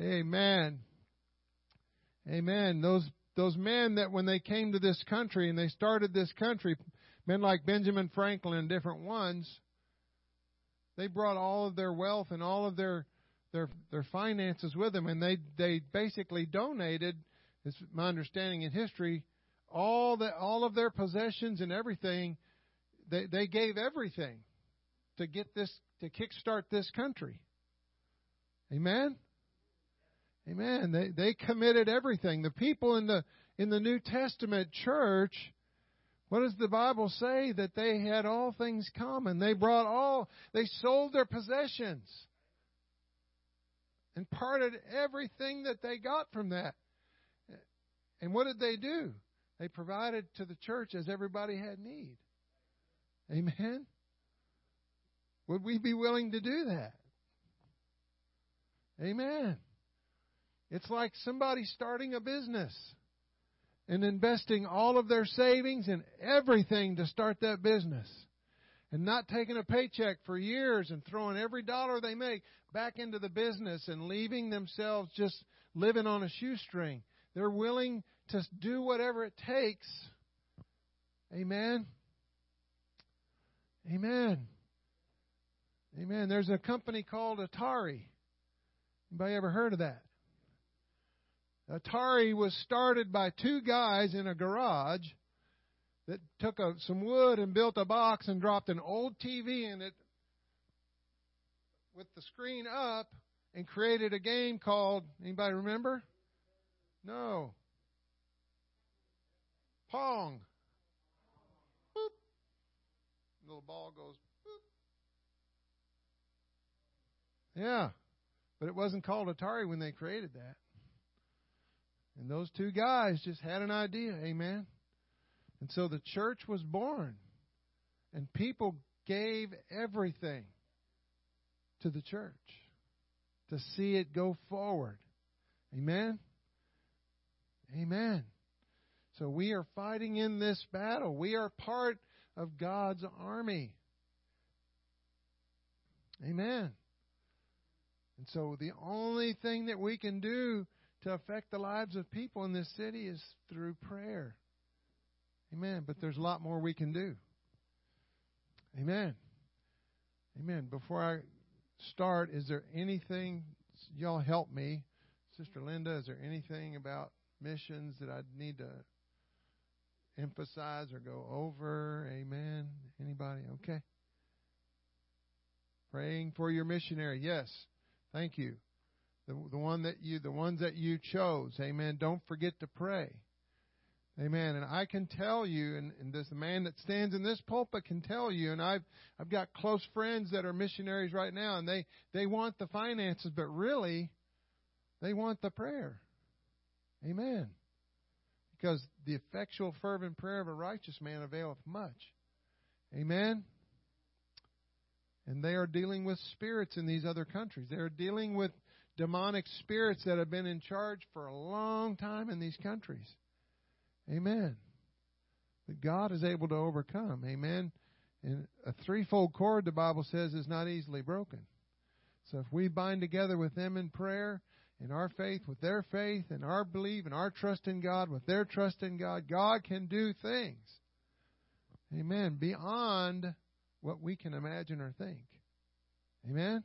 Amen. Amen. Those those men that when they came to this country and they started this country, men like Benjamin Franklin and different ones, they brought all of their wealth and all of their their their finances with them, and they they basically donated. Is my understanding in history, all the all of their possessions and everything. They they gave everything to get this to kickstart this country. Amen. Amen. They they committed everything. The people in the in the New Testament church, what does the Bible say? That they had all things common. They brought all they sold their possessions and parted everything that they got from that. And what did they do? They provided to the church as everybody had need. Amen. Would we be willing to do that? Amen. It's like somebody starting a business and investing all of their savings and everything to start that business and not taking a paycheck for years and throwing every dollar they make back into the business and leaving themselves just living on a shoestring. They're willing to do whatever it takes. Amen. Amen. Amen. There's a company called Atari. Anybody ever heard of that? Atari was started by two guys in a garage that took a, some wood and built a box and dropped an old TV in it with the screen up and created a game called anybody remember? No. Pong. Boop. Little ball goes boop. Yeah. But it wasn't called Atari when they created that. And those two guys just had an idea, amen. And so the church was born. And people gave everything to the church to see it go forward. Amen? Amen. So we are fighting in this battle. We are part of God's army. Amen. And so the only thing that we can do to affect the lives of people in this city is through prayer. Amen. But there's a lot more we can do. Amen. Amen. Before I start, is there anything, y'all help me? Sister Linda, is there anything about missions that I need to emphasize or go over? Amen. Anybody? Okay. Praying for your missionary. Yes. Thank you. The, the one that you, the ones that you chose. Amen. Don't forget to pray. Amen. And I can tell you, and, and this man that stands in this pulpit can tell you, and I've I've got close friends that are missionaries right now, and they they want the finances, but really, they want the prayer. Amen. Because the effectual, fervent prayer of a righteous man availeth much. Amen. And they are dealing with spirits in these other countries. They are dealing with demonic spirits that have been in charge for a long time in these countries. Amen. But God is able to overcome. Amen. And a threefold cord, the Bible says, is not easily broken. So if we bind together with them in prayer, in our faith with their faith, and our belief and our trust in God with their trust in God, God can do things. Amen. Beyond what we can imagine or think. Amen.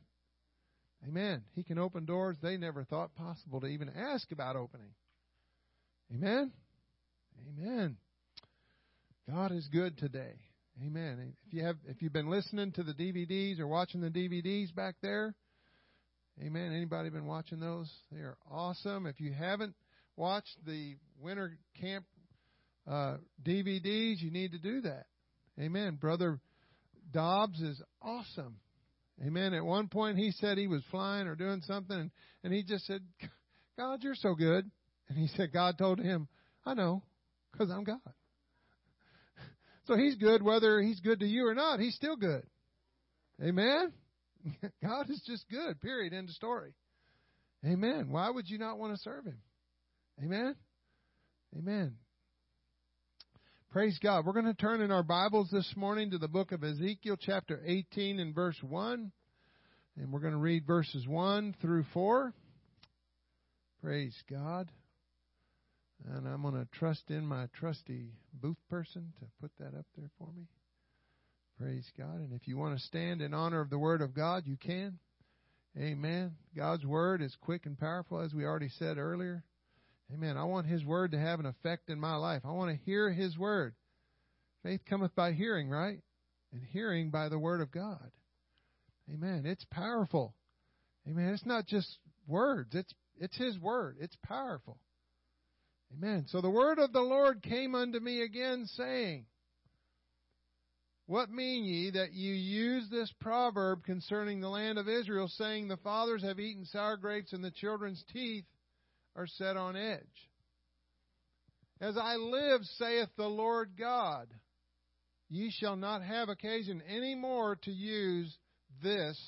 Amen. He can open doors they never thought possible to even ask about opening. Amen. Amen. God is good today. Amen. If you have if you've been listening to the DVDs or watching the DVDs back there, amen. Anybody been watching those? They are awesome. If you haven't watched the winter camp uh, DVDs, you need to do that. Amen. Brother Dobbs is awesome. Amen. At one point, he said he was flying or doing something, and, he just said, God, you're so good. And he said, God told him, I know. Because I'm God. So he's good whether he's good to you or not. He's still good. Amen? God is just good, period. End of story. Amen. Why would you not want to serve him? Amen? Amen. Praise God. We're going to turn in our Bibles this morning to the book of Ezekiel, chapter 18, and verse 1. And we're going to read verses 1 through 4. Praise God. And I'm going to trust in my trusty booth person to put that up there for me. Praise God. And if you want to stand in honor of the Word of God, you can. Amen. God's Word is quick and powerful, as we already said earlier. Amen. I want His Word to have an effect in my life. I want to hear His Word. Faith cometh by hearing, right? And hearing by the Word of God. Amen. It's powerful. Amen. It's not just words. It's it's His Word. It's powerful. Amen. So the word of the Lord came unto me again, saying, What mean ye that you use this proverb concerning the land of Israel, saying, The fathers have eaten sour grapes, and the children's teeth are set on edge? As I live, saith the Lord God, ye shall not have occasion any more to use this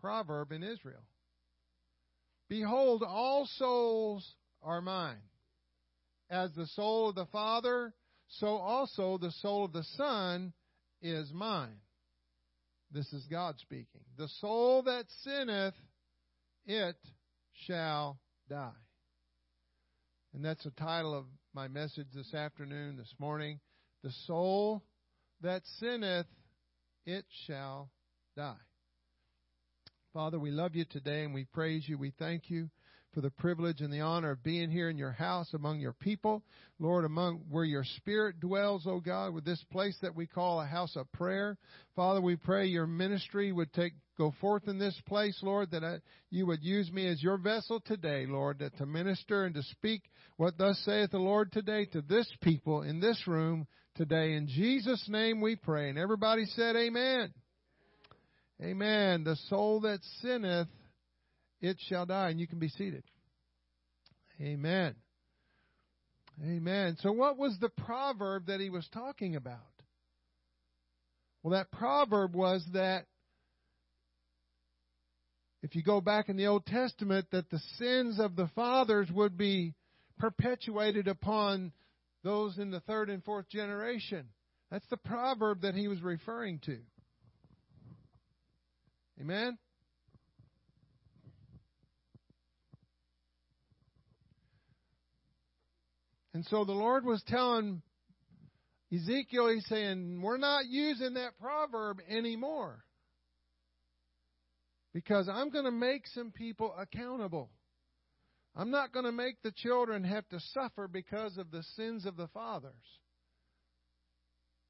proverb in Israel. Behold, all souls are mine. As the soul of the Father, so also the soul of the Son is mine. This is God speaking. The soul that sinneth, it shall die. And that's the title of my message this afternoon, this morning. The soul that sinneth, it shall die. Father, we love you today and we praise you. We thank you for the privilege and the honor of being here in your house among your people. Lord, among where your spirit dwells, O oh God, with this place that we call a house of prayer. Father, we pray your ministry would take go forth in this place, Lord, that I, you would use me as your vessel today, Lord, that to minister and to speak what thus saith the Lord today to this people in this room today. In Jesus' name we pray. And everybody said amen. Amen. The soul that sinneth, it shall die. And you can be seated. Amen. Amen. So, what was the proverb that he was talking about? Well, that proverb was that if you go back in the Old Testament, that the sins of the fathers would be perpetuated upon those in the third and fourth generation. That's the proverb that he was referring to. Amen? And so the Lord was telling Ezekiel, He's saying, We're not using that proverb anymore. Because I'm going to make some people accountable. I'm not going to make the children have to suffer because of the sins of the fathers.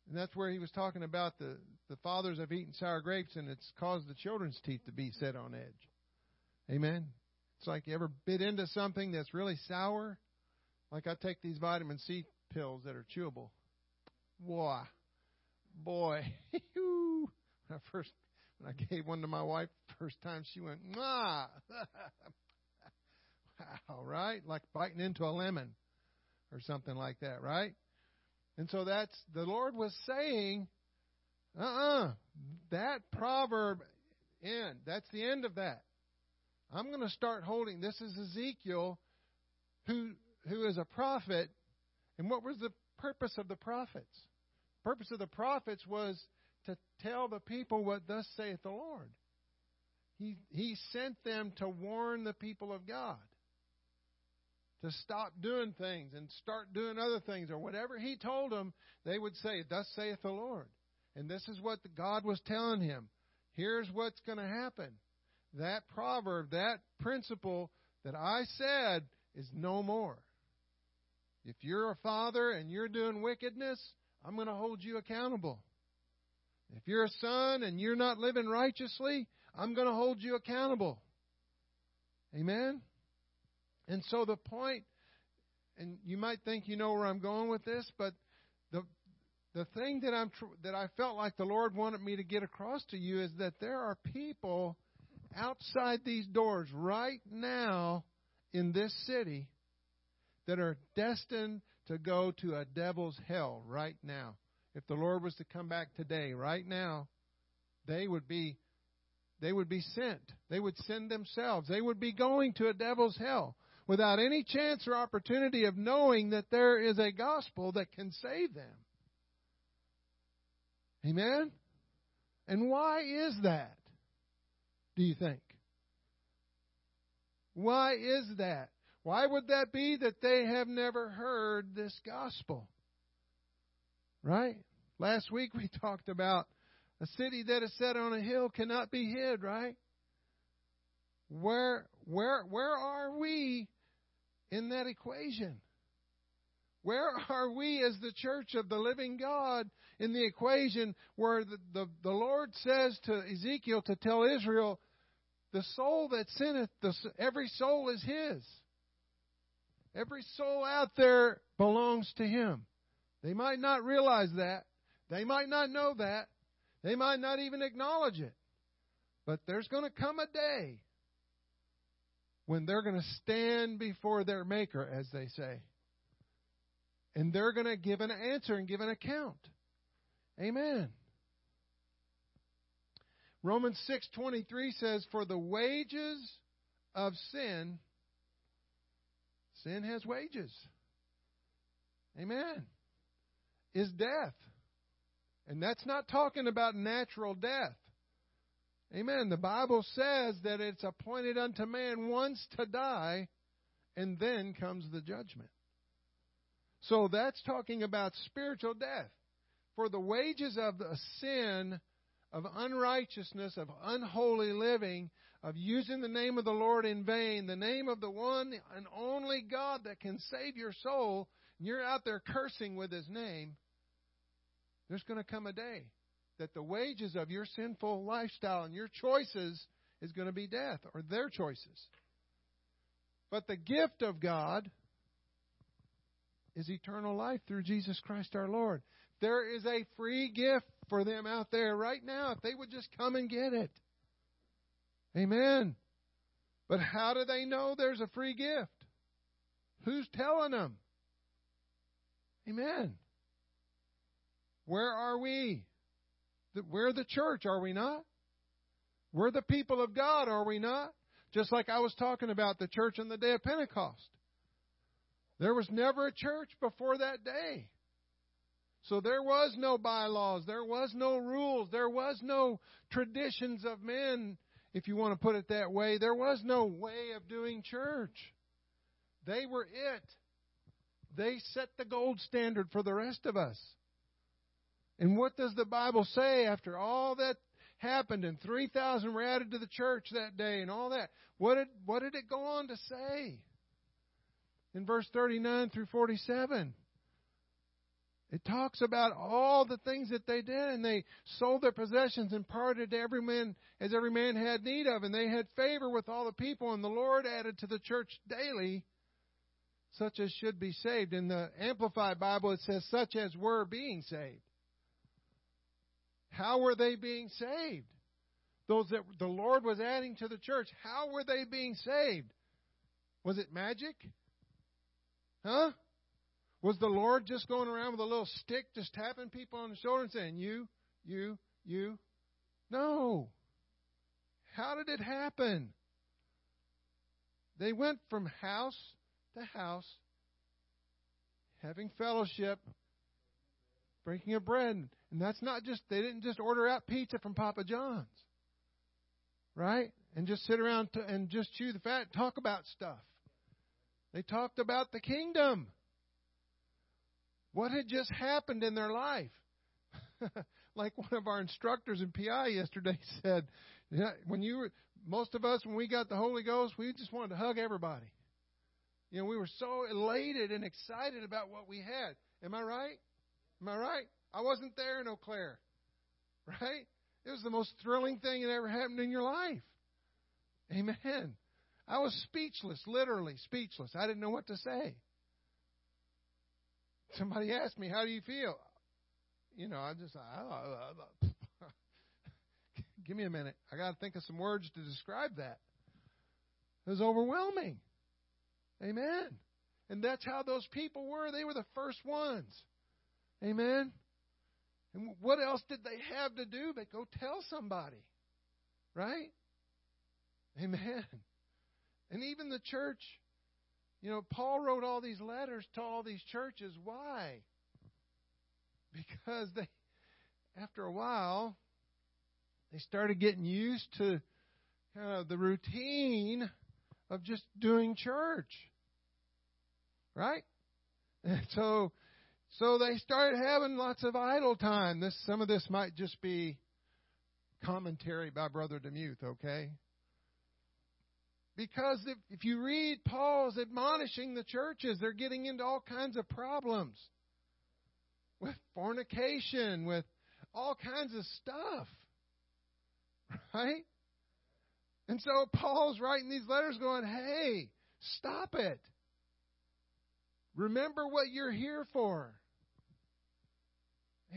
And that's where he was talking about the, the fathers have eaten sour grapes and it's caused the children's teeth to be set on edge. Amen. It's like you ever bit into something that's really sour? Like I take these vitamin C pills that are chewable. Boy, boy, when I first when I gave one to my wife first time, she went, "Ah, wow, right? Like biting into a lemon or something like that, right?" And so that's the Lord was saying, uh uh-uh, uh that proverb end. That's the end of that. I'm going to start holding. This is Ezekiel, who who is a prophet. And what was the purpose of the prophets? The purpose of the prophets was to tell the people what thus saith the Lord. He he sent them to warn the people of God to stop doing things and start doing other things or whatever he told them, they would say, Thus saith the Lord. And this is what God was telling him. Here's what's going to happen. That proverb, that principle that I said is no more. If you're a father and you're doing wickedness, I'm going to hold you accountable. If you're a son and you're not living righteously, I'm going to hold you accountable. Amen? And so the point, and you might think you know where I'm going with this, but the the thing that I'm that I felt like the Lord wanted me to get across to you is that there are people outside these doors right now in this city that are destined to go to a devil's hell right now. If the Lord was to come back today, right now, they would be they would be sent. They would send themselves. They would be going to a devil's hell without any chance or opportunity of knowing that there is a gospel that can save them. Amen? And why is that? Do you think? Why is that? Why would that be that they have never heard this gospel? Right? Last week we talked about a city that is set on a hill cannot be hid, right? Where where where are we in that equation? Where are we as the church of the living God in the equation where the, the, the Lord says to Ezekiel to tell Israel, the soul that sinneth, the, every soul is his. Every soul out there belongs to him. They might not realize that. They might not know that. They might not even acknowledge it. But there's going to come a day when they're going to stand before their Maker, as they say. And they're going to give an answer and give an account. Amen. Romans 6:23 says for the wages of sin sin has wages. Amen. Is death. And that's not talking about natural death. Amen. The Bible says that it's appointed unto man once to die, and then comes the judgment. So that's talking about spiritual death. For the wages of the sin, of unrighteousness, of unholy living, of using the name of the Lord in vain, the name of the one and only God that can save your soul, and you're out there cursing with his name, there's going to come a day that the wages of your sinful lifestyle and your choices is going to be death, or their choices. But the gift of God is eternal life through Jesus Christ our Lord. There is a free gift for them out there right now if they would just come and get it. Amen. But how do they know there's a free gift? Who's telling them? Amen. Where are we? We're the church, are we not? We're the people of God, are we not? Just like I was talking about the church on the day of Pentecost. There was never a church before that day. So there was no bylaws, there was no rules, there was no traditions of men, if you want to put it that way. There was no way of doing church. They were it. They set the gold standard for the rest of us. And what does the Bible say after all that happened and 3,000 were added to the church that day and all that? What did, what did it go on to say? In verse 39 through 47. It talks about all the things that they did, and they sold their possessions and parted to every man as every man had need of, and they had favor with all the people, and the Lord added to the church daily such as should be saved. In the Amplified Bible, it says, such as were being saved. How were they being saved? Those that the Lord was adding to the church, how were they being saved? Was it magic? Huh? Was the Lord just going around with a little stick, just tapping people on the shoulder and saying, You, you, you? No. How did it happen? They went from house to house, having fellowship, breaking of bread. And that's not just, they didn't just order out pizza from Papa John's, right? And just sit around and just chew the fat, talk about stuff. They talked about the kingdom. What had just happened in their life? like one of our instructors in PI yesterday said, yeah, when you were, most of us, when we got the Holy Ghost, we just wanted to hug everybody. You know, we were so elated and excited about what we had. Am I right? Am I right? I wasn't there in Eau Claire. Right? It was the most thrilling thing that ever happened in your life. Amen. I was speechless, literally speechless. I didn't know what to say. Somebody asked me, How do you feel? You know, I just, I, i give me a minute. I got to think of some words to describe that. It was overwhelming. Amen. And that's how those people were. They were the first ones. Amen. And what else did they have to do but go tell somebody? Right? Amen. And even the church, you know, Paul wrote all these letters to all these churches. Why? Because they, after a while, they started getting used to kind of the routine of just doing church. Right? And so so they started having lots of idle time. This some of this might just be commentary by Brother Demuth, okay? Because if, if you read Paul's admonishing the churches, they're getting into all kinds of problems with fornication, with all kinds of stuff. Right? And so Paul's writing these letters going, hey, stop it. Remember what you're here for.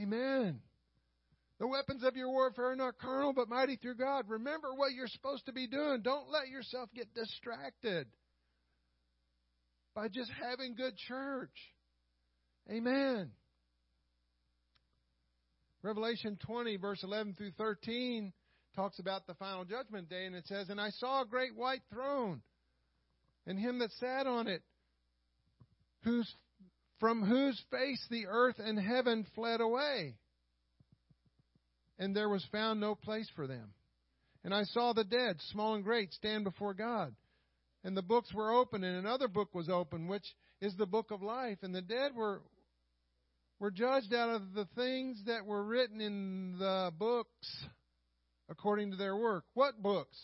Amen. The weapons of your warfare are not carnal, but mighty through God. Remember what you're supposed to be doing. Don't let yourself get distracted by just having good church. Amen. Revelation 20, verse 11 through 13, talks about the final judgment day, and it says, And I saw a great white throne, and him that sat on it, whose, from whose face the earth and heaven fled away, and there was found no place for them. And I saw the dead, small and great, stand before God. And the books were open, and another book was open, which is the book of life. And the dead were were judged out of the things that were written in the books according to their work. What books?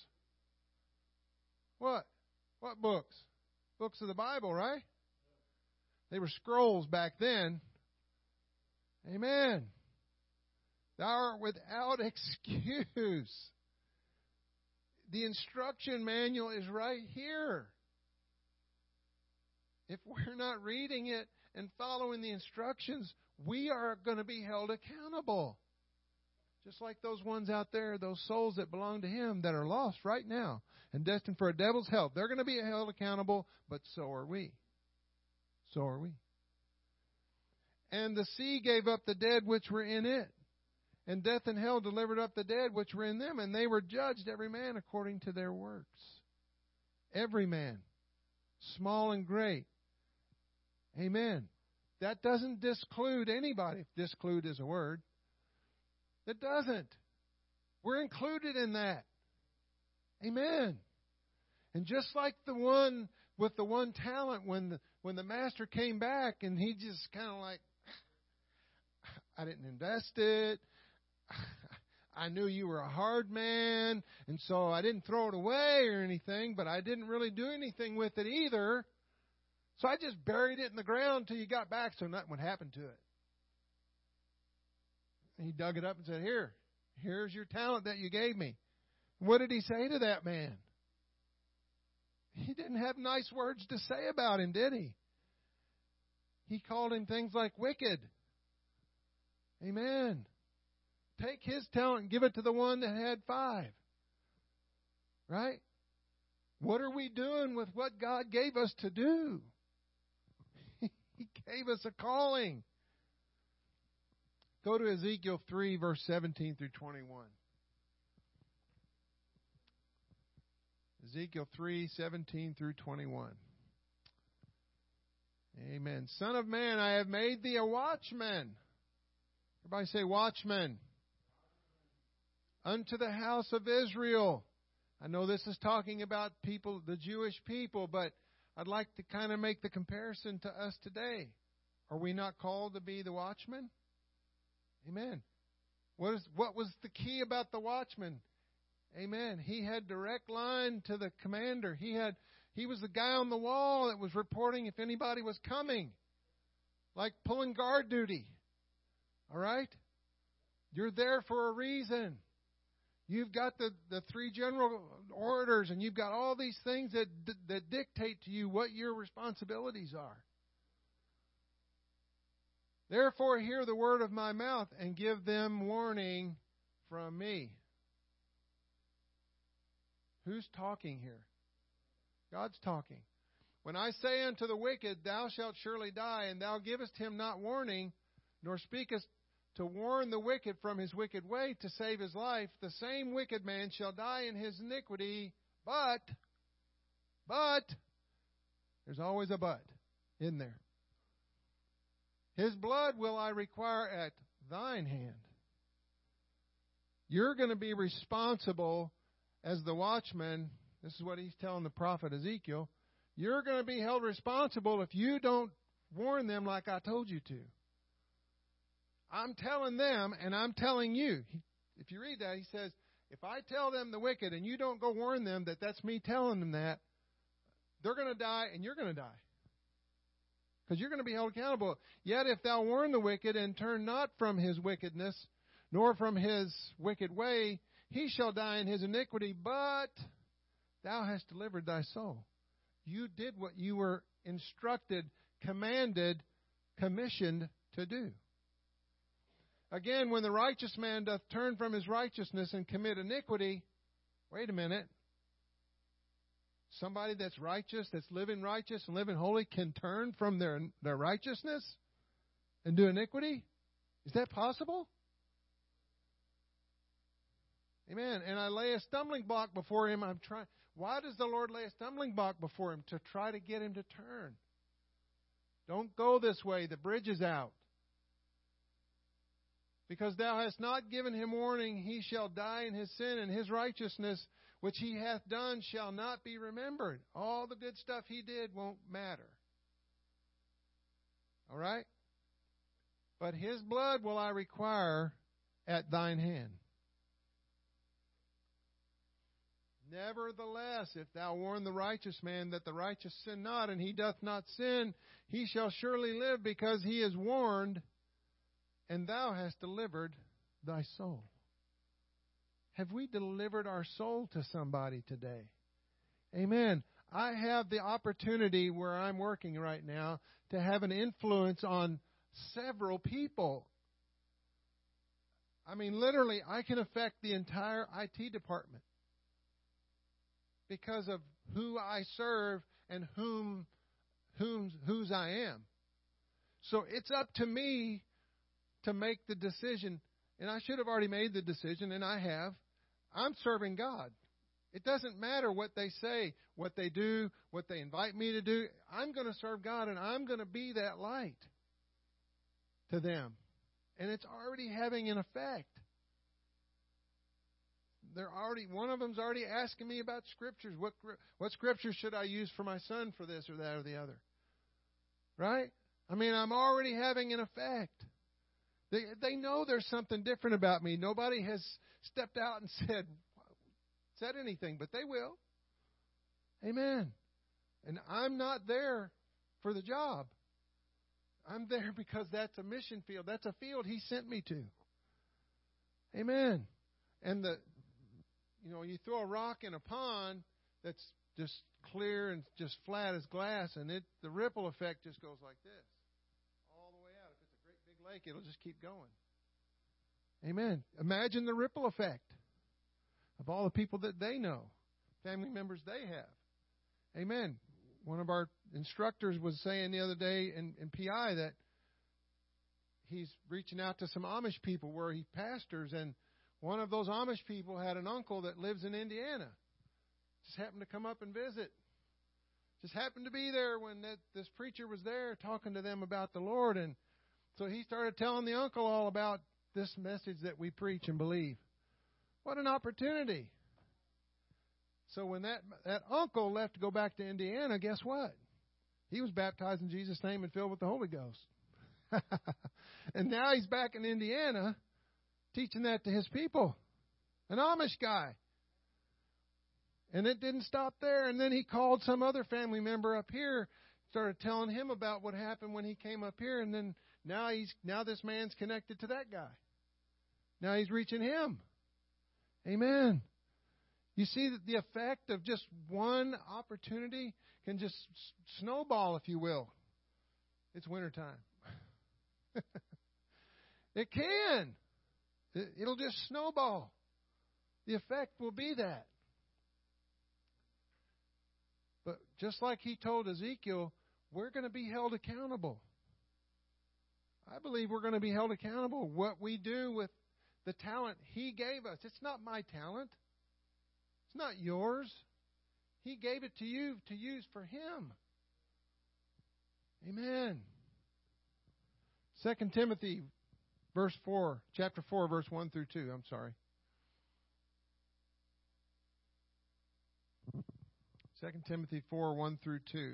What? What books? Books of the Bible, right? They were scrolls back then. Amen. Thou art without excuse. The instruction manual is right here. If we're not reading it and following the instructions, we are going to be held accountable. Just like those ones out there, those souls that belong to Him that are lost right now and destined for a devil's hell. They're going to be held accountable, but so are we. So are we. And the sea gave up the dead which were in it. And death and hell delivered up the dead which were in them, and they were judged every man according to their works. Every man, small and great. Amen. That doesn't disclude anybody, if disclude is a word. It doesn't. We're included in that. Amen. And just like the one with the one talent, when the, when the master came back and he just kind of like, I didn't invest it. I knew you were a hard man, and so I didn't throw it away or anything, but I didn't really do anything with it either. So I just buried it in the ground until you got back so nothing would happen to it. He dug it up and said, Here, here's your talent that you gave me. What did he say to that man? He didn't have nice words to say about him, did he? He called him things like wicked. Amen. Take his talent and give it to the one that had five. Right? What are we doing with what God gave us to do? He gave us a calling. Go to Ezekiel 3, verse 17 through 21. Ezekiel 3, 17 through 21. Amen. Son of man, I have made thee a watchman. Everybody say, watchman. Unto the house of Israel. I know this is talking about people, the Jewish people, but I'd like to kind of make the comparison to us today. Are we not called to be the watchman? Amen. What, is, what was the key about the watchman? Amen. He had direct line to the commander. He had he was the guy on the wall that was reporting if anybody was coming. Like pulling guard duty. All right? You're there for a reason. You've got the, the three general orders, and you've got all these things that, that dictate to you what your responsibilities are. Therefore, hear the word of my mouth and give them warning from me. Who's talking here? God's talking. When I say unto the wicked, Thou shalt surely die, and thou givest him not warning, nor speakest to warn the wicked from his wicked way to save his life, the same wicked man shall die in his iniquity. But, but, there's always a but in there. His blood will I require at thine hand. You're going to be responsible as the watchman. This is what he's telling the prophet Ezekiel. You're going to be held responsible if you don't warn them like I told you to. I'm telling them, and I'm telling you. If you read that, he says, if I tell them the wicked and you don't go warn them that that's me telling them that, they're going to die and you're going to die. Because you're going to be held accountable. Yet if thou warn the wicked and turn not from his wickedness, nor from his wicked way, he shall die in his iniquity, but thou hast delivered thy soul. You did what you were instructed, commanded, commissioned to do. Again, when the righteous man doth turn from his righteousness and commit iniquity, wait a minute. Somebody that's righteous, that's living righteous and living holy, can turn from their, their righteousness and do iniquity? Is that possible? Amen. And I lay a stumbling block before him. I'm trying. Why does the Lord lay a stumbling block before him? To try to get him to turn. Don't go this way. The bridge is out. Because thou hast not given him warning, he shall die in his sin, and his righteousness which he hath done shall not be remembered. All the good stuff he did won't matter. All right? But his blood will I require at thine hand. Nevertheless, if thou warn the righteous man that the righteous sin not, and he doth not sin, he shall surely live because he is warned, and thou hast delivered thy soul. Have we delivered our soul to somebody today? Amen. I have the opportunity where I'm working right now to have an influence on several people. I mean, literally, I can affect the entire IT department because of who I serve and whom, whom, whose I am. So it's up to me to make the decision, and I should have already made the decision, and I have. I'm serving God. It doesn't matter what they say, what they do, what they invite me to do. I'm going to serve God, and I'm going to be that light to them. And it's already having an effect they're already one of them's already asking me about scriptures. What what scriptures should I use for my son for this or that or the other? Right? I mean, I'm already having an effect. They they know there's something different about me. Nobody has stepped out and said said anything, but they will. Amen. And I'm not there for the job. I'm there because that's a mission field. That's a field he sent me to. Amen. And the you know, you throw a rock in a pond that's just clear and just flat as glass, and it the ripple effect just goes like this all the way out. If it's a great big lake, it'll just keep going. Amen. Imagine the ripple effect of all the people that they know, family members they have. Amen. One of our instructors was saying the other day in, in PI that he's reaching out to some Amish people where he pastors and one of those Amish people had an uncle that lives in Indiana. Just happened to come up and visit. Just happened to be there when that, this preacher was there talking to them about the Lord. And so he started telling the uncle all about this message that we preach and believe. What an opportunity. So when that, that uncle left to go back to Indiana, guess what? He was baptized in Jesus' name and filled with the Holy Ghost. and now he's back in Indiana teaching that to his people. An Amish guy. And it didn't stop there. And then he called some other family member up here, started telling him about what happened when he came up here, and then now he's now this man's connected to that guy. Now he's reaching him. Amen. You see that the effect of just one opportunity can just snowball, if you will. It's wintertime. it can. It'll just snowball. The effect will be that. But just like he told Ezekiel, we're going to be held accountable. I believe we're going to be held accountable. What we do with the talent he gave us, it's not my talent, it's not yours. He gave it to you to use for him. Amen. 2 Timothy verse 4, chapter 4, verse 1 through 2. I'm sorry. 2 Timothy 4 1 through 2.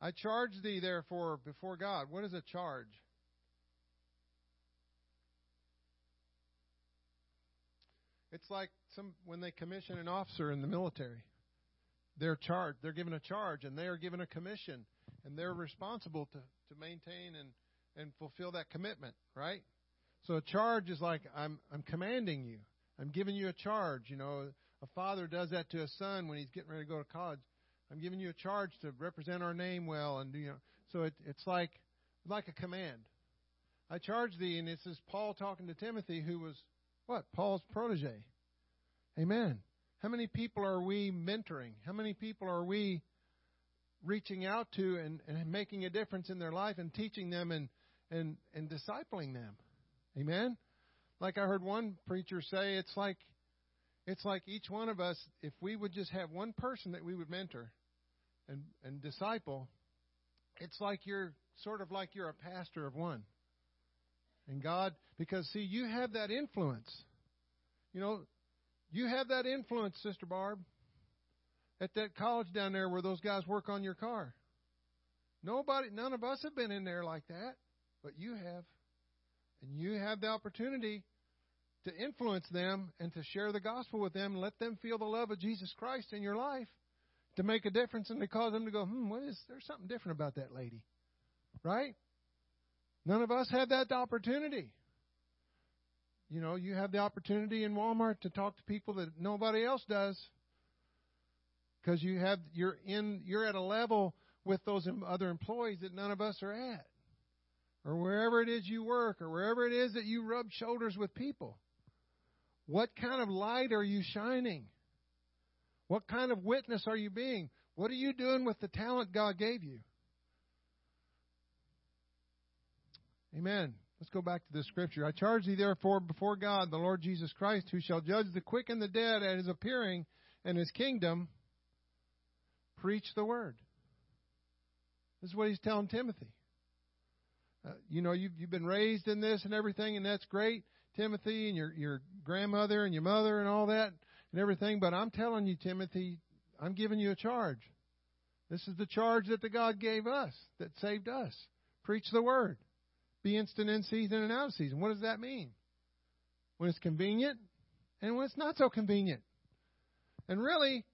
I charge thee, therefore, before God. What is a charge? It's like some when they commission an officer in the military. They're charged. They're given a charge, and they are given a commission, and they're responsible to, to maintain and, and fulfill that commitment, right? So a charge is like I'm I'm commanding you. I'm giving you a charge. You know, a father does that to a son when he's getting ready to go to college. I'm giving you a charge to represent our name well, and you know, so it, it's like like a command. I charge thee, and this is Paul talking to Timothy, who was what Paul's protege. Amen. How many people are we mentoring? How many people are we reaching out to and, and making a difference in their life and teaching them and, and, and discipling them? Amen. Like I heard one preacher say, it's like it's like each one of us, if we would just have one person that we would mentor and, and disciple, it's like you're sort of like you're a pastor of one. And God, because see, you have that influence. You know, you have that influence, Sister Barb, at that college down there where those guys work on your car. Nobody, none of us have been in there like that, but you have. And you have the opportunity to influence them and to share the gospel with them and let them feel the love of Jesus Christ in your life to make a difference and to cause them to go, hmm, what is there's something different about that lady. Right? None of us have that opportunity. You know, you have the opportunity in Walmart to talk to people that nobody else does. Because you have you're in you're at a level with those other employees that none of us are at. Or wherever it is you work, or wherever it is that you rub shoulders with people. What kind of light are you shining? What kind of witness are you being? What are you doing with the talent God gave you? Amen. Let's go back to the scripture. I charge thee therefore before God, the Lord Jesus Christ, who shall judge the quick and the dead at his appearing and his kingdom, preach the word. This is what he's telling Timothy. Uh, you know, you've, you've been raised in this and everything, and that's great. Timothy and your your grandmother and your mother and all that and everything, but I'm telling you, Timothy, I'm giving you a charge. This is the charge that the God gave us that saved us. Preach the word. Be instant in season and out of season. What does that mean? When it's convenient and when it's not so convenient. And really,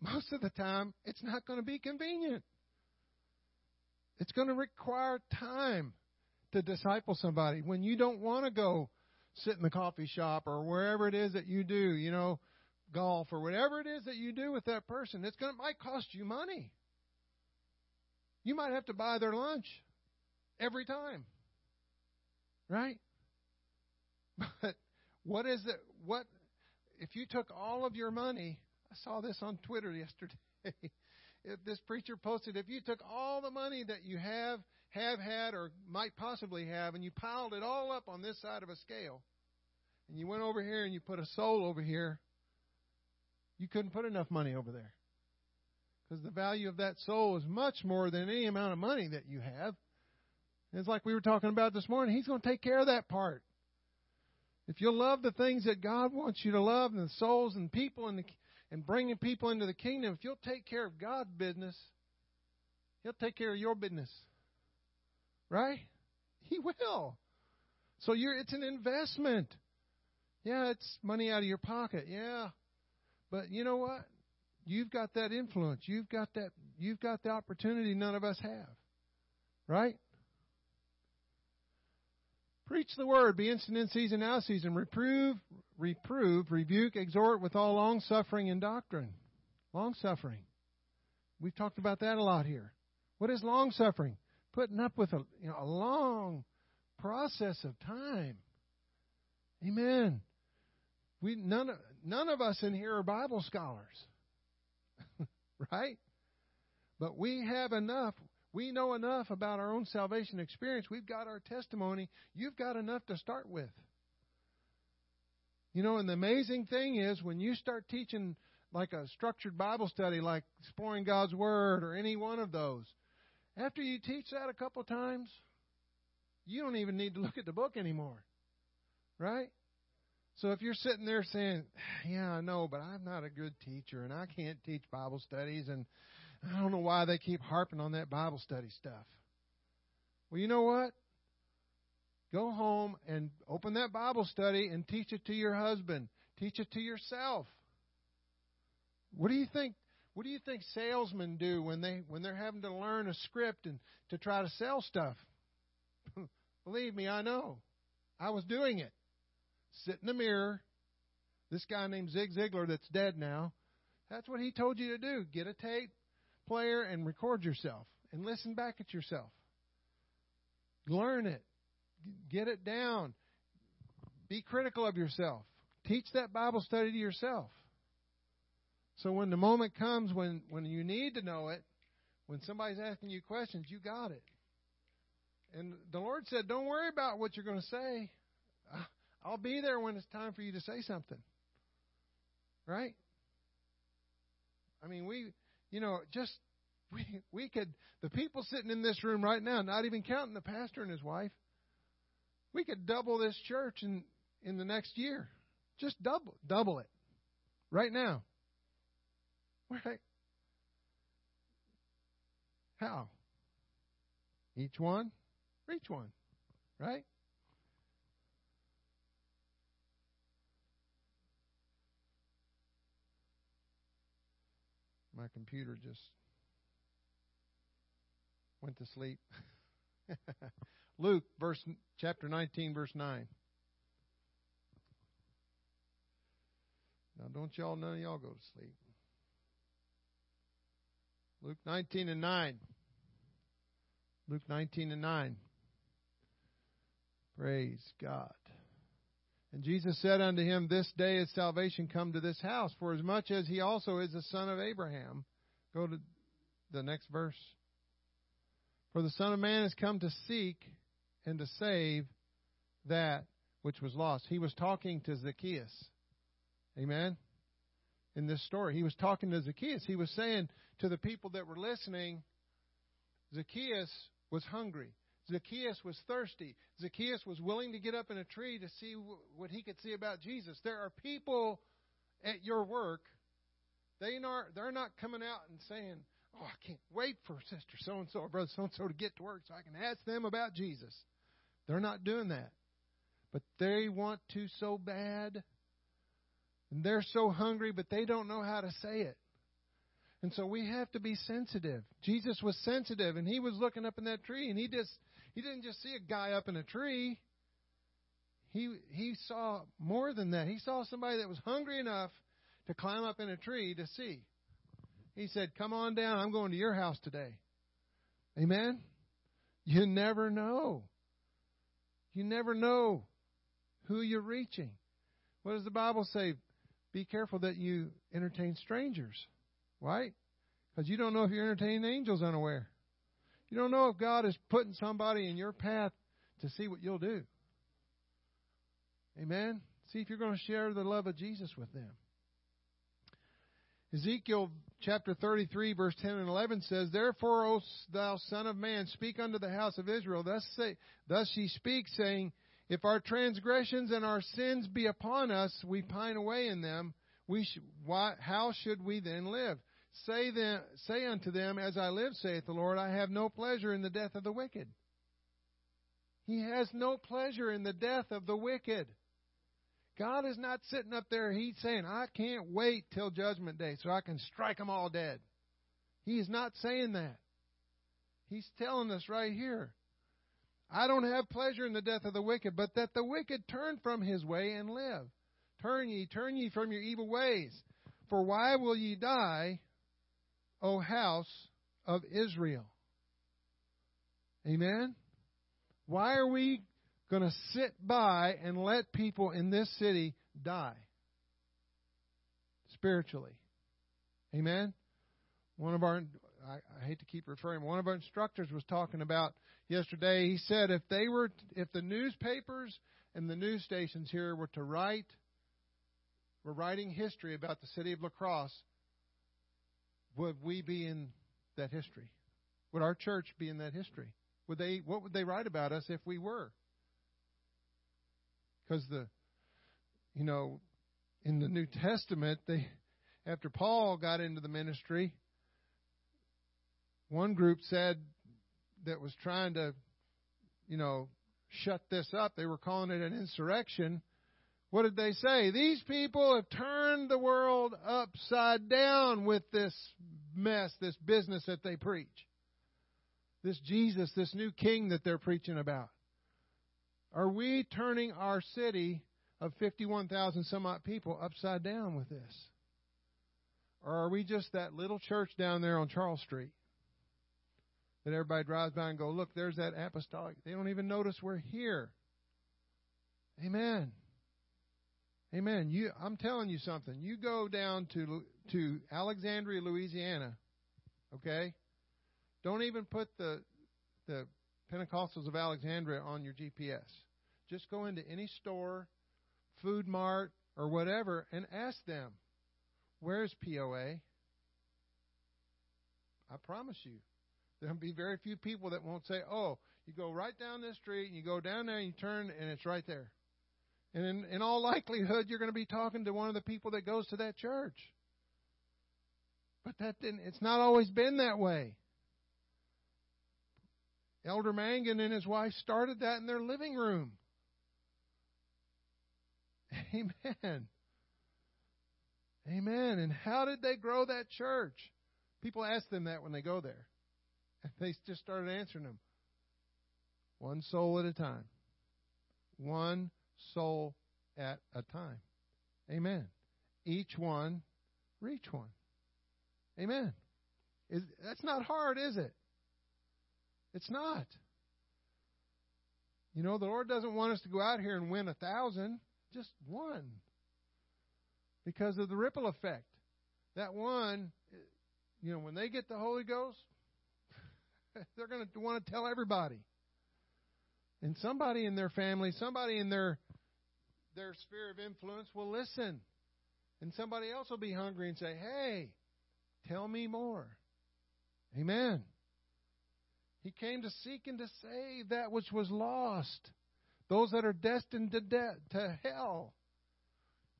most of the time, it's not going to be convenient. It's going to require time to disciple somebody. When you don't want to go sit in the coffee shop or wherever it is that you do, you know, golf or whatever it is that you do with that person, it's going to might cost you money. You might have to buy their lunch every time. Right? But what is it what if you took all of your money, I saw this on Twitter yesterday. if this preacher posted if you took all the money that you have have had or might possibly have and you piled it all up on this side of a scale and you went over here and you put a soul over here, you couldn't put enough money over there. Because the value of that soul is much more than any amount of money that you have. It's like we were talking about this morning. He's going to take care of that part. If you'll love the things that God wants you to love, and the souls and people, and, the, and bringing people into the kingdom, if you'll take care of God's business, He'll take care of your business. Right? He will. So you're, it's an investment. Yeah, it's money out of your pocket. Yeah. But you know what? You've got that influence. You've got that you've got the opportunity none of us have. Right? Preach the word, be instant in season, out season, reprove, reprove, rebuke, exhort with all long suffering and doctrine. Long suffering. We've talked about that a lot here. What is long suffering? Putting up with a you know a long process of time. Amen. We none none of us in here are Bible scholars. right? But we have enough. We know enough about our own salvation experience. We've got our testimony. You've got enough to start with. You know, and the amazing thing is when you start teaching like a structured Bible study, like exploring God's Word or any one of those, after you teach that a couple times, you don't even need to look at the book anymore. Right? So if you're sitting there saying, "Yeah, I know, but I'm not a good teacher and I can't teach Bible studies and I don't know why they keep harping on that Bible study stuff." Well, you know what? Go home and open that Bible study and teach it to your husband. Teach it to yourself. What do you think what do you think salesmen do when they when they're having to learn a script and to try to sell stuff? Believe me, I know. I was doing it. Sit in the mirror. This guy named Zig Ziglar that's dead now. That's what he told you to do. Get a tape player and record yourself and listen back at yourself. Learn it. Get it down. Be critical of yourself. Teach that Bible study to yourself. So when the moment comes when, when you need to know it, when somebody's asking you questions, you got it. And the Lord said, Don't worry about what you're going to say. I'll be there when it's time for you to say something. Right? I mean, we, you know, just, we, we could, the people sitting in this room right now, not even counting the pastor and his wife, we could double this church in, in the next year. Just double, double it. Right now. Right? How? Each one? Each one. Right? My computer just went to sleep. Luke verse chapter 19 verse 9. Now don't y'all none of y'all go to sleep. Luke 19 and 9. Luke 19 and 9. Praise God. And Jesus said unto him, This day is salvation come to this house, for as much as he also is the son of Abraham. Go to the next verse. For the Son of Man has come to seek and to save that which was lost. He was talking to Zacchaeus. Amen? In this story, he was talking to Zacchaeus. He was saying to the people that were listening, Zacchaeus was hungry. Zacchaeus was thirsty. Zacchaeus was willing to get up in a tree to see what he could see about Jesus. There are people at your work, they are, they're not coming out and saying, Oh, I can't wait for sister so and so or brother so and so to get to work so I can ask them about Jesus. They're not doing that. But they want to so bad. And they're so hungry, but they don't know how to say it. And so we have to be sensitive. Jesus was sensitive and he was looking up in that tree and he just he didn't just see a guy up in a tree. He he saw more than that. He saw somebody that was hungry enough to climb up in a tree to see. He said, "Come on down. I'm going to your house today." Amen. You never know. You never know who you're reaching. What does the Bible say? Be careful that you entertain strangers. Right? Because you don't know if you're entertaining angels unaware. You don't know if God is putting somebody in your path to see what you'll do. Amen? See if you're going to share the love of Jesus with them. Ezekiel chapter 33, verse 10 and 11 says, Therefore, O thou son of man, speak unto the house of Israel. Thus, say, thus she speaks, saying, If our transgressions and our sins be upon us, we pine away in them. We sh- why, how should we then live? Say, then, say unto them, As I live, saith the Lord, I have no pleasure in the death of the wicked. He has no pleasure in the death of the wicked. God is not sitting up there, He's saying, I can't wait till Judgment Day so I can strike them all dead. He is not saying that. He's telling us right here. I don't have pleasure in the death of the wicked, but that the wicked turn from his way and live. Turn ye, turn ye from your evil ways. For why will ye die, O house of Israel. Amen? Why are we going to sit by and let people in this city die? Spiritually. Amen? One of our, I, I hate to keep referring, one of our instructors was talking about yesterday. He said if they were, if the newspapers and the news stations here were to write, were writing history about the city of La Crosse, would we be in that history? Would our church be in that history? Would they what would they write about us if we were? Because the you know, in the New Testament, they after Paul got into the ministry, one group said that was trying to, you know, shut this up. They were calling it an insurrection. What did they say? These people have turned the world upside down with this mess, this business that they preach. This Jesus, this new king that they're preaching about. Are we turning our city of 51,000 some odd people upside down with this? Or are we just that little church down there on Charles Street that everybody drives by and go, look, there's that apostolic. They don't even notice we're here. Amen. Amen. You, I'm telling you something. You go down to to Alexandria, Louisiana. Okay. Don't even put the the Pentecostals of Alexandria on your GPS. Just go into any store, food mart, or whatever, and ask them, "Where's POA?" I promise you, there'll be very few people that won't say, "Oh, you go right down this street, and you go down there, and you turn, and it's right there." And in, in all likelihood, you're going to be talking to one of the people that goes to that church. But that didn't, it's not always been that way. Elder Mangun and his wife started that in their living room. Amen. Amen. And how did they grow that church? People ask them that when they go there. And they just started answering them. One soul at a time. One soul at a time. Amen. Each one reach one. Amen. Is, that's not hard, is it? It's not. You know, the Lord doesn't want us to go out here and win a thousand, just one. Because of the ripple effect. That one, you know, when they get the Holy Ghost, they're going to want to tell everybody. And somebody in their family, somebody in their their sphere of influence will listen. And somebody else will be hungry and say, Hey, tell me more. Amen. He came to seek and to save that which was lost, those that are destined to, de- to hell.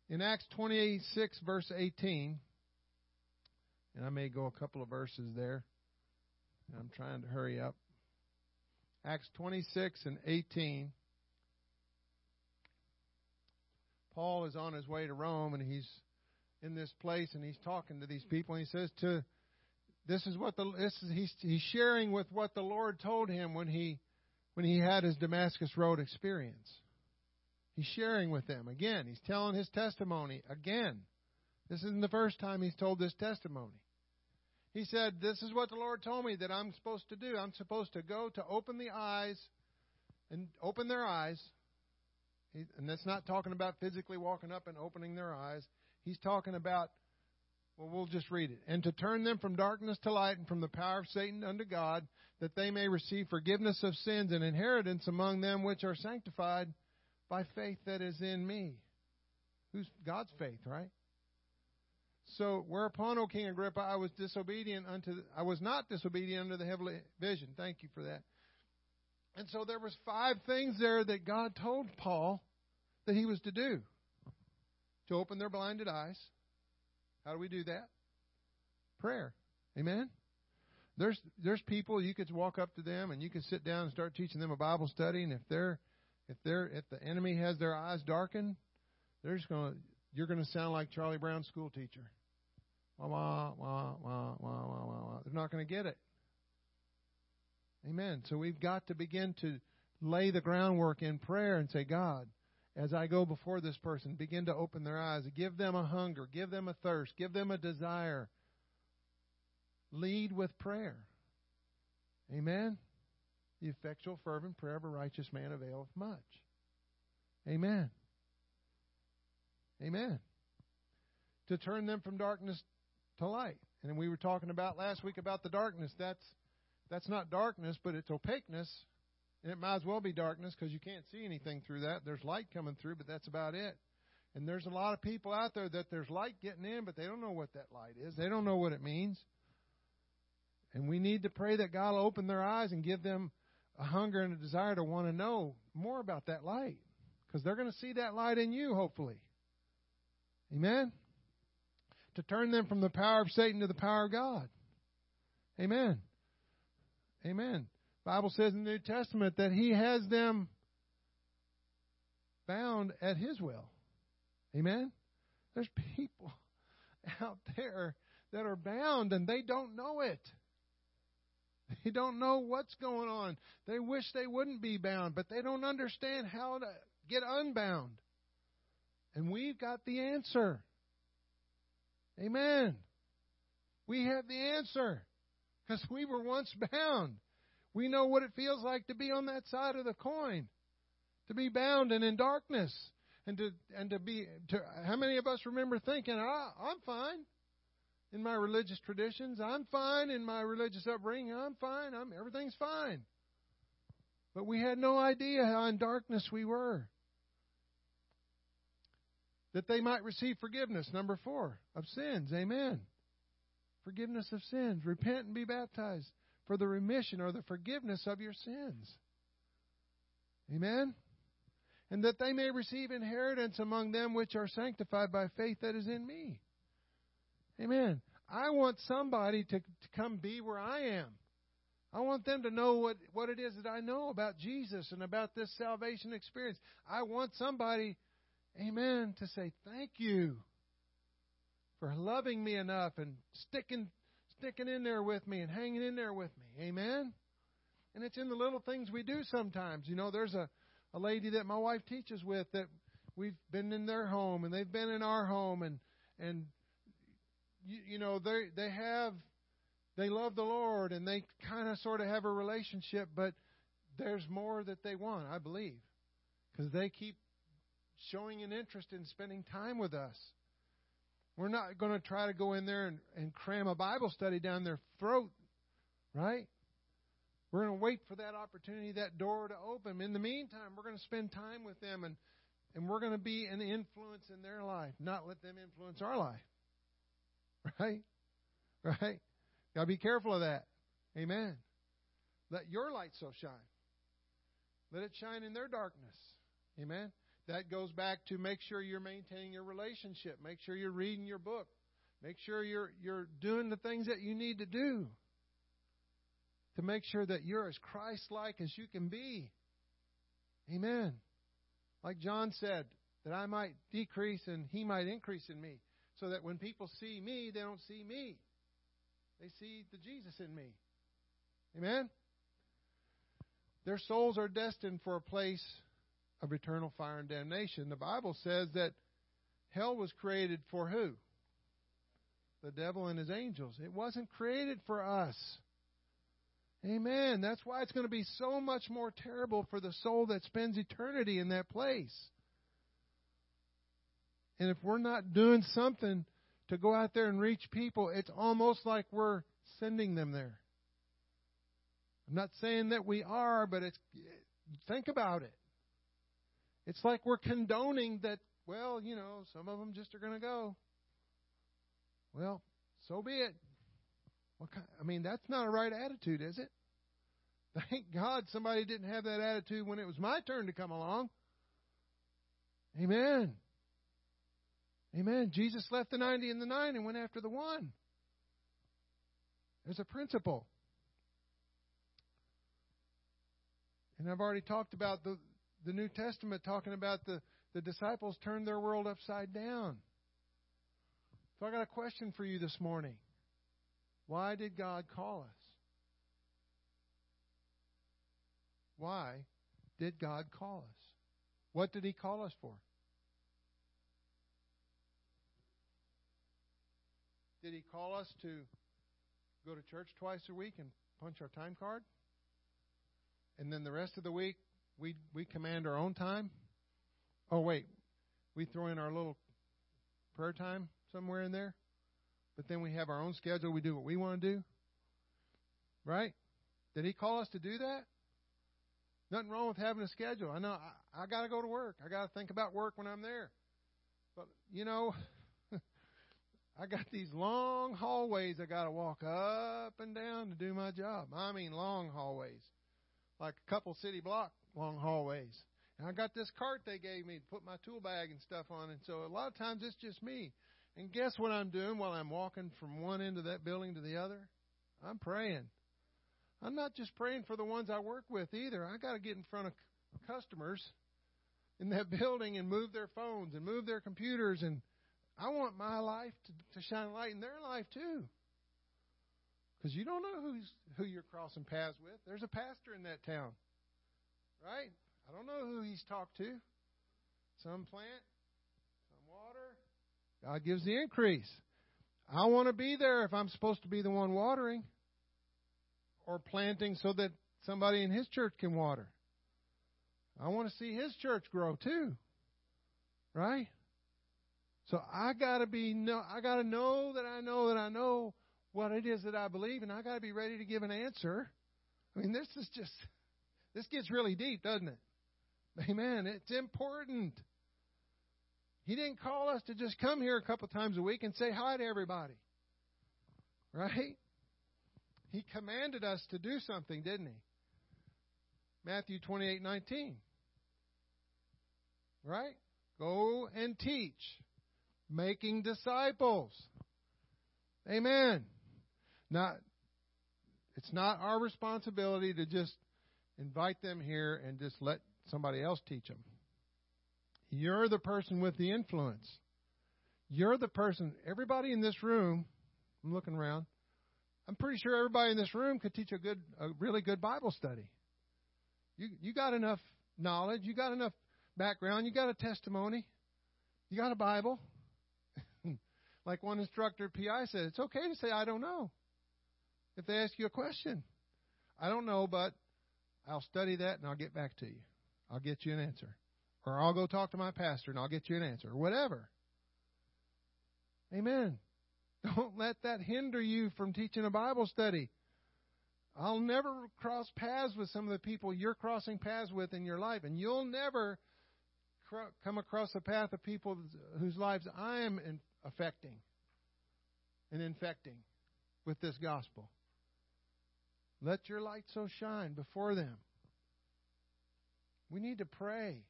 In Acts 26, verse 18, and I may go a couple of verses there. I'm trying to hurry up. Acts 26 and 18. Paul is on his way to Rome and he's in this place and he's talking to these people and he says to this is what the this is he's he's sharing with what the Lord told him when he when he had his Damascus Road experience. He's sharing with them again. He's telling his testimony again. This isn't the first time he's told this testimony. He said, This is what the Lord told me that I'm supposed to do. I'm supposed to go to open the eyes and open their eyes he, and that's not talking about physically walking up and opening their eyes. He's talking about, well, we'll just read it. And to turn them from darkness to light and from the power of Satan unto God, that they may receive forgiveness of sins and inheritance among them which are sanctified by faith that is in me. Who's God's faith, right? So whereupon, O King Agrippa, I was disobedient unto I was not disobedient unto the heavenly vision. Thank you for that. And so there was five things there that God told Paul that he was to do. To open their blinded eyes. How do we do that? Prayer. Amen. There's there's people you could walk up to them and you could sit down and start teaching them a Bible study and if they're if they're if the enemy has their eyes darkened, they're just going to you're going to sound like Charlie Brown's school teacher. Wah wah wah wah wah wah wah. They're not going to get it. Amen. So we've got to begin to lay the groundwork in prayer and say, God, as I go before this person, begin to open their eyes. Give them a hunger. Give them a thirst. Give them a desire. Lead with prayer. Amen. The effectual, fervent prayer of a righteous man availeth much. Amen. Amen. To turn them from darkness to light. And we were talking about last week about the darkness. That's that's not darkness, but it's opaqueness. And it might as well be darkness because you can't see anything through that. There's light coming through, but that's about it. And there's a lot of people out there that there's light getting in, but they don't know what that light is. They don't know what it means. And we need to pray that God will open their eyes and give them a hunger and a desire to want to know more about that light. Because they're going to see that light in you, hopefully. Amen? To turn them from the power of Satan to the power of God. Amen. Amen. Bible says in the New Testament that he has them bound at his will. Amen. There's people out there that are bound and they don't know it. They don't know what's going on. They wish they wouldn't be bound, but they don't understand how to get unbound. And we've got the answer. Amen. We have the answer because we were once bound. We know what it feels like to be on that side of the coin, to be bound and in darkness, and to and to be. To, how many of us remember thinking, "I'm fine in my religious traditions. I'm fine in my religious upbringing. I'm fine. I'm everything's fine." But we had no idea how in darkness we were that they might receive forgiveness. Number four, of sins. Amen. Forgiveness of sins. Repent and be baptized for the remission or the forgiveness of your sins. Amen. And that they may receive inheritance among them which are sanctified by faith that is in me. Amen. I want somebody to, to come be where I am. I want them to know what, what it is that I know about Jesus and about this salvation experience. I want somebody Amen. To say thank you for loving me enough and sticking sticking in there with me and hanging in there with me. Amen. And it's in the little things we do sometimes. You know, there's a, a lady that my wife teaches with that we've been in their home and they've been in our home and and you, you know they they have they love the Lord and they kind of sort of have a relationship, but there's more that they want, I believe, because they keep showing an interest in spending time with us. We're not going to try to go in there and, and cram a Bible study down their throat, right? We're going to wait for that opportunity, that door to open. In the meantime, we're going to spend time with them and, and we're going to be an influence in their life, not let them influence our life. Right? Right? Got to be careful of that. Amen. Let your light so shine. Let it shine in their darkness. Amen that goes back to make sure you're maintaining your relationship. Make sure you're reading your book. Make sure you're you're doing the things that you need to do to make sure that you're as Christ-like as you can be. Amen. Like John said, that I might decrease and he might increase in me, so that when people see me, they don't see me. They see the Jesus in me. Amen. Their souls are destined for a place of eternal fire and damnation. The Bible says that hell was created for who? The devil and his angels. It wasn't created for us. Amen. That's why it's going to be so much more terrible for the soul that spends eternity in that place. And if we're not doing something to go out there and reach people, it's almost like we're sending them there. I'm not saying that we are, but it's think about it. It's like we're condoning that, well, you know, some of them just are going to go. Well, so be it. What kind, I mean, that's not a right attitude, is it? Thank God somebody didn't have that attitude when it was my turn to come along. Amen. Amen. Jesus left the 90 and the 9 and went after the one. There's a principle. And I've already talked about the, the New Testament talking about the, the disciples turned their world upside down. So I got a question for you this morning. Why did God call us? Why did God call us? What did He call us for? Did He call us to go to church twice a week and punch our time card? And then the rest of the week we we command our own time. Oh wait, we throw in our little prayer time somewhere in there, but then we have our own schedule. We do what we want to do. Right? Did He call us to do that? Nothing wrong with having a schedule. I know I, I got to go to work. I got to think about work when I'm there. But you know, I got these long hallways I got to walk up and down to do my job. I mean, long hallways, like a couple city block long hallways. And I got this cart they gave me to put my tool bag and stuff on. And so a lot of times it's just me. And guess what I'm doing while I'm walking from one end of that building to the other? I'm praying. I'm not just praying for the ones I work with either. I got to get in front of customers in that building and move their phones and move their computers and I want my life to, to shine light in their life too. Because you don't know who's who you're crossing paths with. There's a pastor in that town. Right? I don't know who he's talked to. Some plant, some water. God gives the increase. I want to be there if I'm supposed to be the one watering or planting so that somebody in his church can water. I want to see his church grow too. Right? So I got to be no I got to know that I know that I know what it is that I believe and I got to be ready to give an answer. I mean this is just this gets really deep, doesn't it? Amen. It's important. He didn't call us to just come here a couple times a week and say hi to everybody. Right? He commanded us to do something, didn't he? Matthew 28:19. Right? Go and teach, making disciples. Amen. Not it's not our responsibility to just invite them here and just let somebody else teach them. You're the person with the influence. You're the person, everybody in this room, I'm looking around, I'm pretty sure everybody in this room could teach a good, a really good Bible study. You, you got enough knowledge, you got enough background, you got a testimony, you got a Bible. like one instructor PI said, it's okay to say, I don't know. If they ask you a question, I don't know, but I'll study that and I'll get back to you. I'll get you an answer. Or I'll go talk to my pastor and I'll get you an answer. Or whatever. Amen. Don't let that hinder you from teaching a Bible study. I'll never cross paths with some of the people you're crossing paths with in your life, and you'll never come across a path of people whose lives I am affecting and infecting with this gospel. Let your light so shine before them. We need to pray.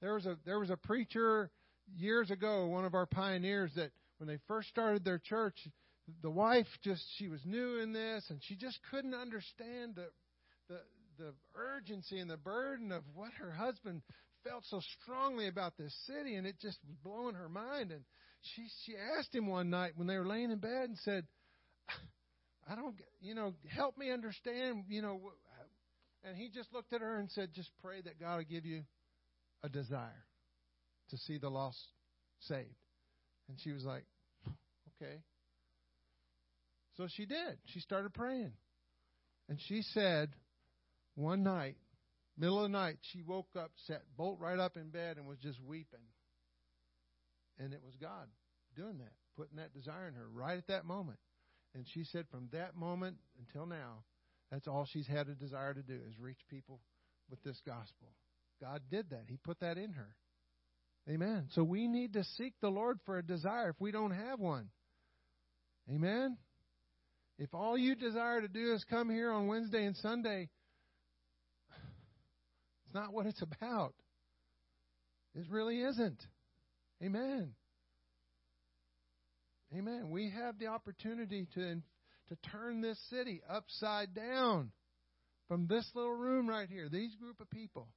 There was a there was a preacher years ago, one of our pioneers that when they first started their church, the wife just she was new in this and she just couldn't understand the the the urgency and the burden of what her husband felt so strongly about this city and it just was blowing her mind and she she asked him one night when they were laying in bed and said I don't you know help me understand you know and he just looked at her and said, Just pray that God will give you a desire to see the lost saved. And she was like, Okay. So she did. She started praying. And she said, one night, middle of the night, she woke up, sat bolt right up in bed, and was just weeping. And it was God doing that, putting that desire in her right at that moment. And she said, from that moment until now, that's all she's had a desire to do is reach people with this gospel. God did that. He put that in her. Amen. So we need to seek the Lord for a desire if we don't have one. Amen. If all you desire to do is come here on Wednesday and Sunday, it's not what it's about. It really isn't. Amen. Amen. We have the opportunity to to turn this city upside down from this little room right here, these group of people.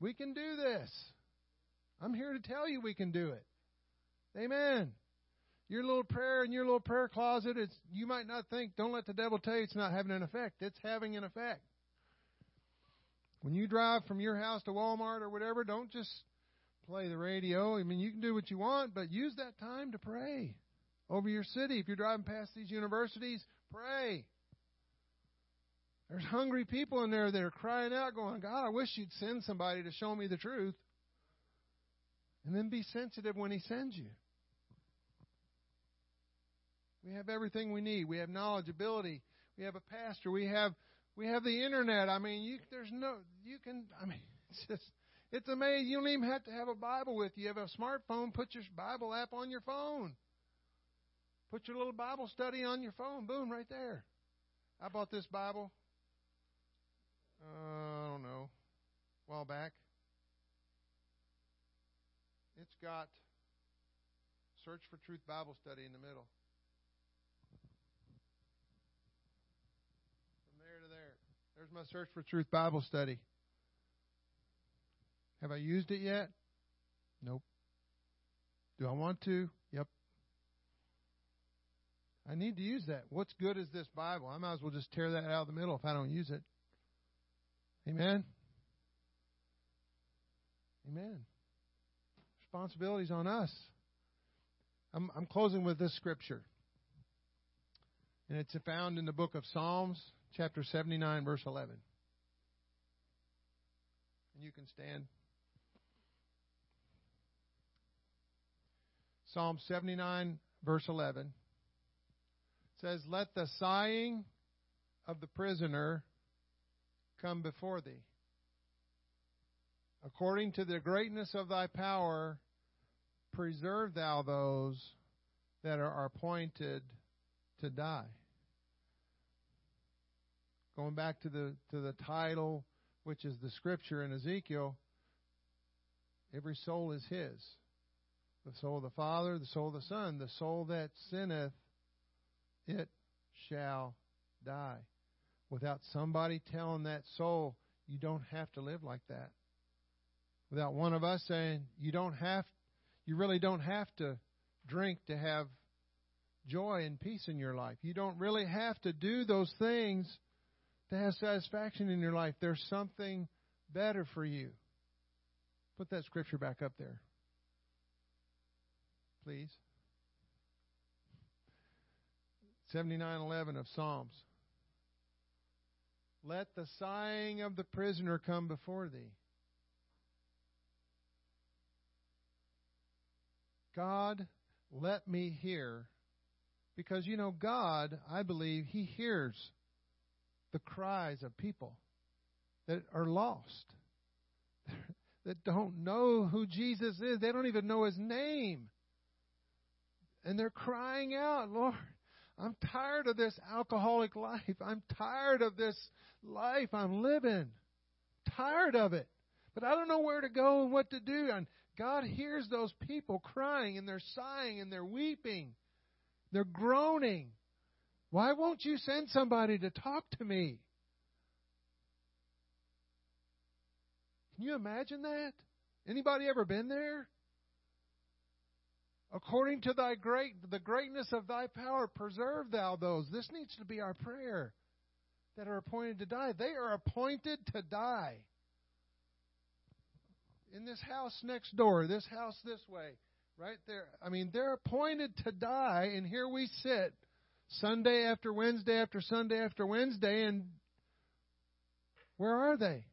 We can do this. I'm here to tell you we can do it. Amen. Your little prayer in your little prayer closet, it's, you might not think, don't let the devil tell you it's not having an effect. It's having an effect. When you drive from your house to Walmart or whatever, don't just play the radio. I mean, you can do what you want, but use that time to pray over your city. If you're driving past these universities, pray. There's hungry people in there that are crying out, going, God, I wish you'd send somebody to show me the truth. And then be sensitive when He sends you. We have everything we need. We have knowledge, ability. We have a pastor. We have we have the internet. I mean, you, there's no you can. I mean, it's just it's amazing. You don't even have to have a Bible with you. You have a smartphone. Put your Bible app on your phone. Put your little Bible study on your phone. Boom, right there. I bought this Bible, uh, I don't know, a while back. It's got Search for Truth Bible Study in the middle. From there to there. There's my Search for Truth Bible Study. Have I used it yet? Nope. Do I want to? I need to use that. What's good is this Bible? I might as well just tear that out of the middle if I don't use it. Amen. Amen. Responsibilities on us. I'm, I'm closing with this scripture. And it's found in the book of Psalms, chapter 79, verse 11. And you can stand. Psalm 79, verse 11 says, Let the sighing of the prisoner come before thee. According to the greatness of thy power, preserve thou those that are appointed to die. Going back to the to the title, which is the scripture in Ezekiel, every soul is his. The soul of the Father, the soul of the Son, the soul that sinneth, it shall die. Without somebody telling that soul, you don't have to live like that. Without one of us saying, you don't have you really don't have to drink to have joy and peace in your life. You don't really have to do those things to have satisfaction in your life. There's something better for you. Put that scripture back up there. Please. 79:11 of Psalms. Let the sighing of the prisoner come before thee. God, let me hear. Because, you know, God, I believe, He hears the cries of people that are lost, that don't know who Jesus is. They don't even know His name. And they're crying out, Lord, I'm tired of this alcoholic life. I'm tired of this life I'm living. Tired of it. But I don't know where to go and what to do. And God hears those people crying and they're sighing and they're weeping. They're groaning. Why won't you send somebody to talk to me? Can you imagine that? Anybody ever been there? According to thy great the greatness of thy power, preserve thou those. This needs to be our prayer that are appointed to die. They are appointed to die in this house next door, this house this way, right there. I mean, they're appointed to die, and here we sit Sunday after Wednesday after Sunday after Wednesday, and where are they?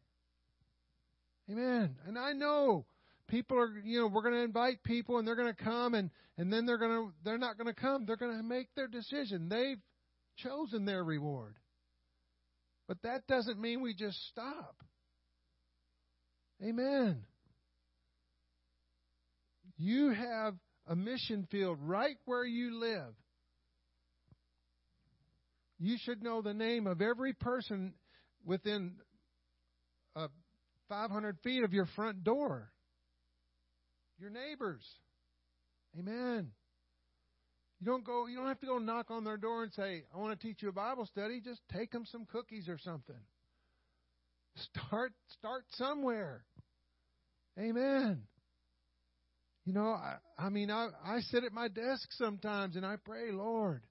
Amen. And I know people are, you know, we're going to invite people, and they're going to come, and and then they're going to, they're not going to come. They're going to make their decision. They've chosen their reward. But that doesn't mean we just stop. Amen. You have a mission field right where you live. You should know the name of every person within uh, 500 feet of your front door. Your neighbors. Amen. You don't go. You don't have to go knock on their door and say, "I want to teach you a Bible study." Just take them some cookies or something. Start. Start somewhere. Amen. You know, I, I mean, I, I sit at my desk sometimes and I pray, Lord,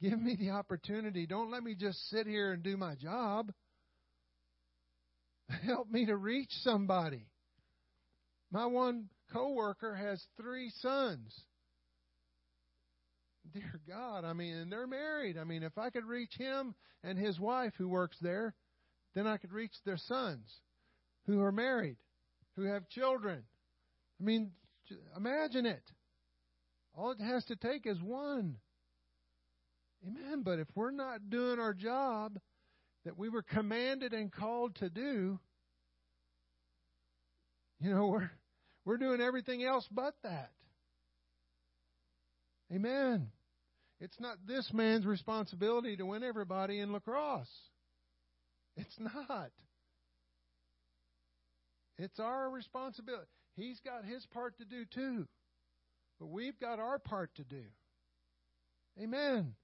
give me the opportunity. Don't let me just sit here and do my job. Help me to reach somebody. My one coworker has three sons. Dear God, I mean, and they're married. I mean, if I could reach him and his wife who works there, then I could reach their sons who are married, who have children. I mean, imagine it. All it has to take is one. Amen. But if we're not doing our job that we were commanded and called to do, you know, we're we're doing everything else but that. Amen. It's not this man's responsibility to win everybody in La Crosse. It's not. It's our responsibility. He's got his part to do too. But we've got our part to do. Amen.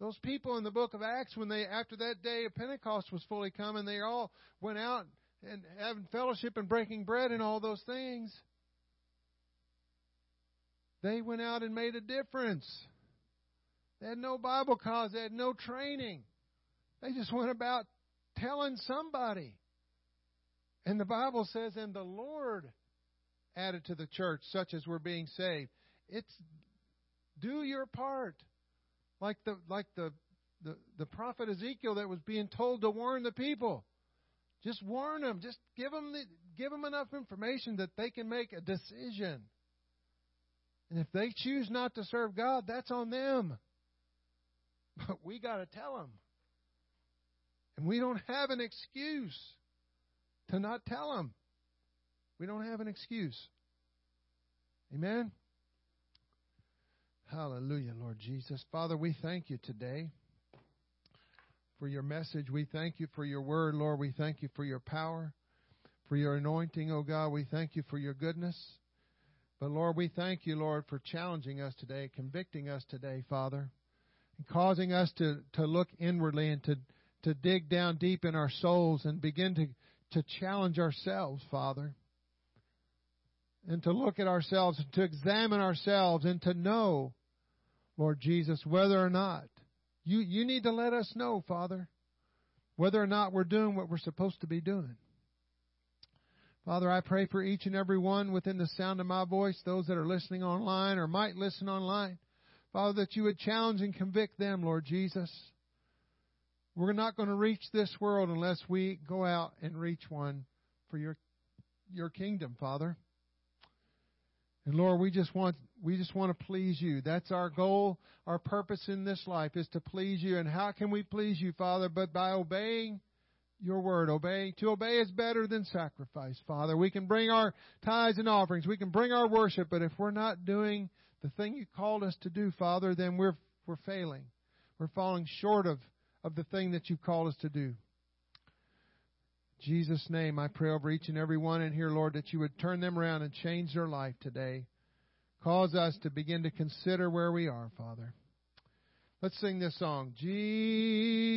Those people in the book of Acts, when they after that day of Pentecost was fully come, and they all went out and having fellowship and breaking bread and all those things, they went out and made a difference. They had no Bible college, they had no training. They just went about telling somebody. And the Bible says, and the Lord added to the church such as were being saved. It's do your part. Like the like the, the, the prophet Ezekiel that was being told to warn the people. Just warn them. Just give them the, give them enough information that they can make a decision. And if they choose not to serve God, that's on them. But we got to tell them. And we don't have an excuse to not tell them. We don't have an excuse. Amen. Hallelujah, Lord Jesus. Father, we thank you today for your message. We thank you for your word, Lord. We thank you for your power, for your anointing, oh God. We thank you for your goodness. But Lord, we thank you, Lord, for challenging us today, convicting us today, Father, and causing us to, to look inwardly and to, to dig down deep in our souls and begin to, to challenge ourselves, Father. And to look at ourselves, and to examine ourselves, and to know, Lord Jesus, whether or not you, you need to let us know, Father, whether or not we're doing what we're supposed to be doing. Father, I pray for each and every one within the sound of my voice, those that are listening online or might listen online. Father, that you would challenge and convict them, Lord Jesus. We're not going to reach this world unless we go out and reach one for your your kingdom, Father. And Lord, we just want we just want to please you. That's our goal, our purpose in this life is to please you. And how can we please you, Father, but by obeying your word. Obey. To obey is better than sacrifice, Father. We can bring our tithes and offerings. We can bring our worship, but if we're not doing the thing you called us to do, Father, then we're we're failing. We're falling short of, of the thing that you called us to do. Jesus' name, I pray over each and every one in here, Lord, that you would turn them around and change their life today. Cause us to begin to consider where we are, Father. Let's sing this song. Jesus.